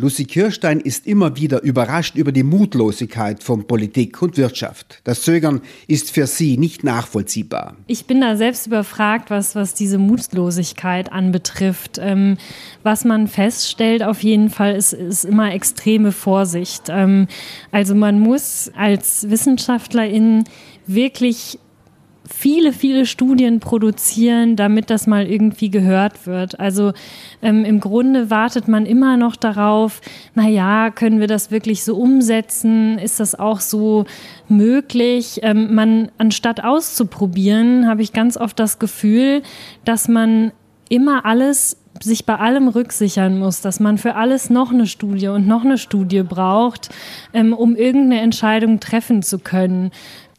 Lucy Kirstein ist immer wieder überrascht über die Mutlosigkeit von Politik und Wirtschaft. Das Zögern ist für sie nicht nachvollziehbar. Ich bin da selbst überfragt, was, was diese Mutlosigkeit anbetrifft. Ähm, was man feststellt auf jeden Fall ist, ist immer extreme Vorsicht. Ähm, also man muss als Wissenschaftlerin wirklich viele, viele Studien produzieren, damit das mal irgendwie gehört wird. Also ähm, im Grunde wartet man immer noch darauf, na ja, können wir das wirklich so umsetzen? Ist das auch so möglich? Ähm, man, anstatt auszuprobieren, habe ich ganz oft das Gefühl, dass man immer alles sich bei allem rücksichern muss, dass man für alles noch eine Studie und noch eine Studie braucht, ähm, um irgendeine Entscheidung treffen zu können.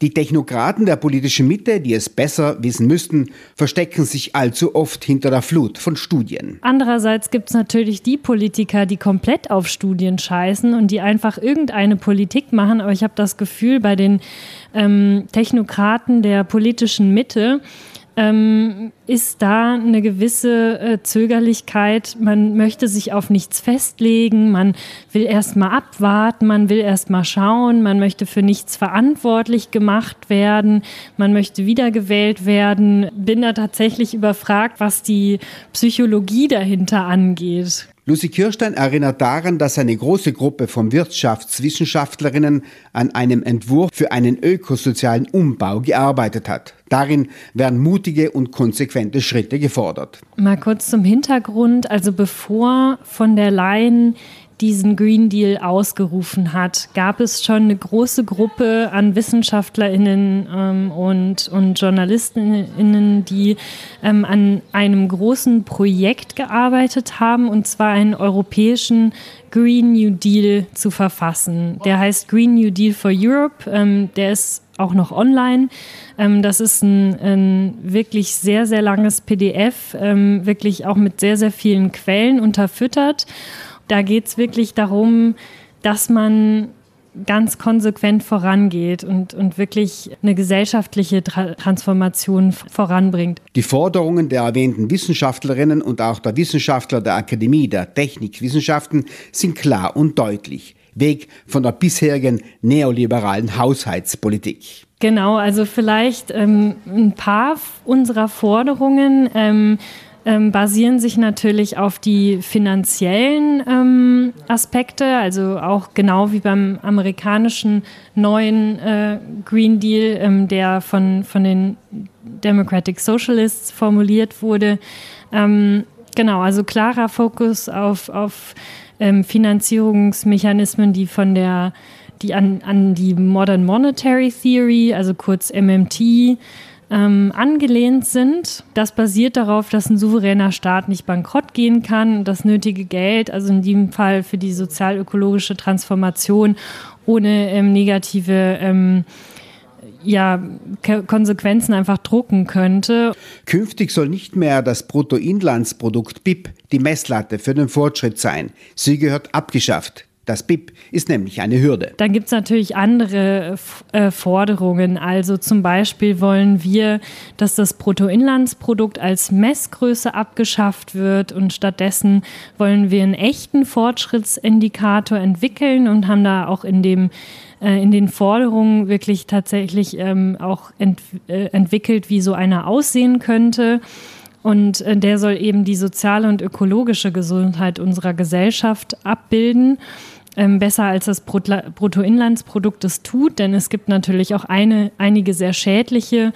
Die Technokraten der politischen Mitte, die es besser wissen müssten, verstecken sich allzu oft hinter der Flut von Studien. Andererseits gibt es natürlich die Politiker, die komplett auf Studien scheißen und die einfach irgendeine Politik machen. Aber ich habe das Gefühl, bei den ähm, Technokraten der politischen Mitte, ähm, ist da eine gewisse äh, Zögerlichkeit. Man möchte sich auf nichts festlegen, man will erst mal abwarten, man will erst mal schauen, man möchte für nichts verantwortlich gemacht werden, man möchte wiedergewählt werden. Bin da tatsächlich überfragt, was die Psychologie dahinter angeht. Lucy Kirstein erinnert daran, dass eine große Gruppe von Wirtschaftswissenschaftlerinnen an einem Entwurf für einen ökosozialen Umbau gearbeitet hat. Darin werden mutige und konsequente Schritte gefordert. Mal kurz zum Hintergrund. Also bevor von der Leyen diesen Green Deal ausgerufen hat, gab es schon eine große Gruppe an WissenschaftlerInnen ähm, und, und JournalistInnen, die ähm, an einem großen Projekt gearbeitet haben, und zwar einen europäischen Green New Deal zu verfassen. Der heißt Green New Deal for Europe. Ähm, der ist auch noch online. Ähm, das ist ein, ein, wirklich sehr, sehr langes PDF, ähm, wirklich auch mit sehr, sehr vielen Quellen unterfüttert. Da geht es wirklich darum, dass man ganz konsequent vorangeht und, und wirklich eine gesellschaftliche Tra Transformation voranbringt. Die Forderungen der erwähnten Wissenschaftlerinnen und auch der Wissenschaftler der Akademie der Technikwissenschaften sind klar und deutlich. Weg von der bisherigen neoliberalen Haushaltspolitik. Genau, also vielleicht ähm, ein paar unserer Forderungen ähm, ähm, basieren sich natürlich auf die finanziellen ähm, Aspekte, also auch genau wie beim amerikanischen neuen äh, Green Deal, ähm, der von, von den Democratic Socialists formuliert wurde. Ähm, genau, also klarer Fokus auf, auf ähm, Finanzierungsmechanismen, die von der die an, an die Modern Monetary Theory, also kurz MMT, ähm, angelehnt sind. Das basiert darauf, dass ein souveräner Staat nicht bankrott gehen kann und das nötige Geld, also in diesem Fall für die sozial-ökologische Transformation, ohne ähm, negative ähm, ja, Konsequenzen einfach drucken könnte. Künftig soll nicht mehr das Bruttoinlandsprodukt BIP die Messlatte für den Fortschritt sein. Sie gehört abgeschafft. Das BIP ist nämlich eine Hürde. Dann gibt es natürlich andere äh, Forderungen. Also zum Beispiel wollen wir, dass das Bruttoinlandsprodukt als Messgröße abgeschafft wird und stattdessen wollen wir einen echten Fortschrittsindikator entwickeln und haben da auch in dem äh, in den Forderungen wirklich tatsächlich ähm, auch ent äh, entwickelt, wie so einer aussehen könnte. Und äh, der soll eben die soziale und ökologische Gesundheit unserer Gesellschaft abbilden besser als das Bruttoinlandsprodukt es tut, denn es gibt natürlich auch eine, einige sehr schädliche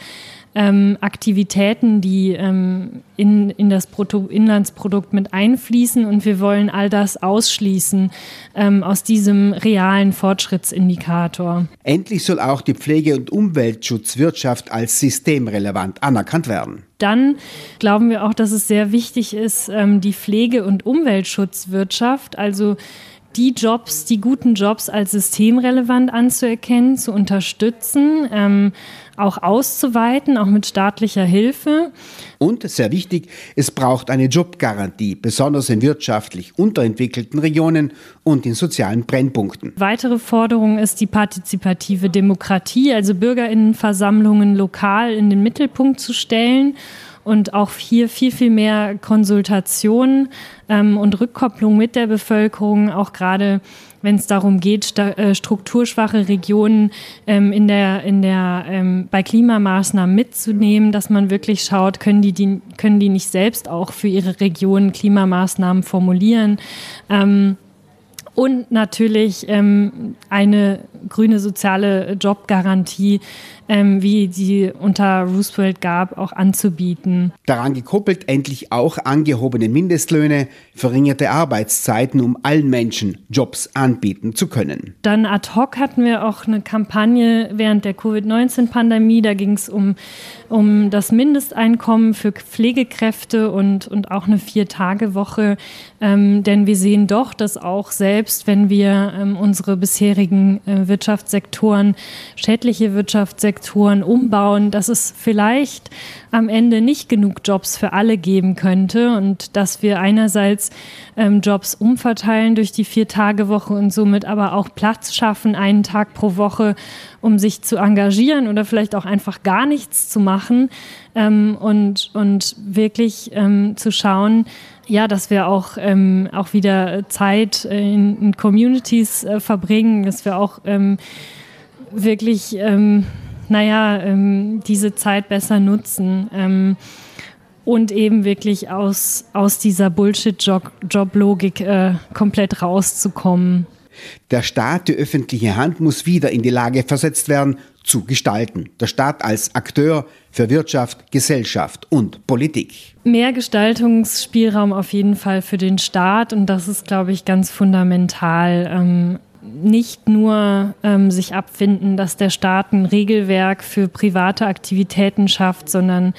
ähm, Aktivitäten, die ähm, in, in das Bruttoinlandsprodukt mit einfließen und wir wollen all das ausschließen ähm, aus diesem realen Fortschrittsindikator. Endlich soll auch die Pflege- und Umweltschutzwirtschaft als systemrelevant anerkannt werden. Dann glauben wir auch, dass es sehr wichtig ist, ähm, die Pflege- und Umweltschutzwirtschaft, also die Jobs, die guten Jobs als systemrelevant anzuerkennen, zu unterstützen, ähm, auch auszuweiten, auch mit staatlicher Hilfe. Und sehr wichtig, es braucht eine Jobgarantie, besonders in wirtschaftlich unterentwickelten Regionen und in sozialen Brennpunkten. Weitere Forderung ist die partizipative Demokratie, also Bürgerinnenversammlungen lokal in den Mittelpunkt zu stellen und auch hier viel, viel mehr Konsultation ähm, und Rückkopplung mit der Bevölkerung, auch gerade wenn es darum geht, äh, strukturschwache Regionen ähm, in der, in der, ähm, bei Klimamaßnahmen mitzunehmen, dass man wirklich schaut, können die, die, können die nicht selbst auch für ihre Region Klimamaßnahmen formulieren. Ähm, und natürlich ähm, eine grüne soziale Jobgarantie, ähm, wie die unter Roosevelt gab, auch anzubieten. Daran gekoppelt endlich auch angehobene Mindestlöhne, verringerte Arbeitszeiten, um allen Menschen Jobs anbieten zu können. Dann ad hoc hatten wir auch eine Kampagne während der Covid-19-Pandemie. Da ging es um, um das Mindesteinkommen für Pflegekräfte und, und auch eine Vier-Tage-Woche. Ähm, denn wir sehen doch, dass auch selbst, wenn wir ähm, unsere bisherigen äh, Wirtschaftssektoren, schädliche Wirtschaftssektoren umbauen, dass es vielleicht am Ende nicht genug Jobs für alle geben könnte und dass wir einerseits ähm, Jobs umverteilen durch die Vier-Tage-Woche und somit aber auch Platz schaffen, einen Tag pro Woche, um sich zu engagieren oder vielleicht auch einfach gar nichts zu machen ähm, und, und wirklich ähm, zu schauen, ja, dass wir auch, ähm, auch wieder Zeit in, in Communities äh, verbringen, dass wir auch ähm, wirklich, ähm, naja, ähm, diese Zeit besser nutzen ähm, und eben wirklich aus, aus dieser Bullshit-Job-Logik äh, komplett rauszukommen. Der Staat, die öffentliche Hand muss wieder in die Lage versetzt werden, zu gestalten. Der Staat als Akteur für Wirtschaft, Gesellschaft und Politik. Mehr Gestaltungsspielraum auf jeden Fall für den Staat und das ist, glaube ich, ganz fundamental. Ähm, nicht nur ähm, sich abfinden, dass der Staat ein Regelwerk für private Aktivitäten schafft, sondern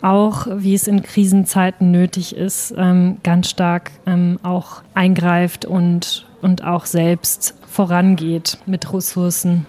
auch, wie es in Krisenzeiten nötig ist, ähm, ganz stark ähm, auch eingreift und, und auch selbst vorangeht mit Ressourcen.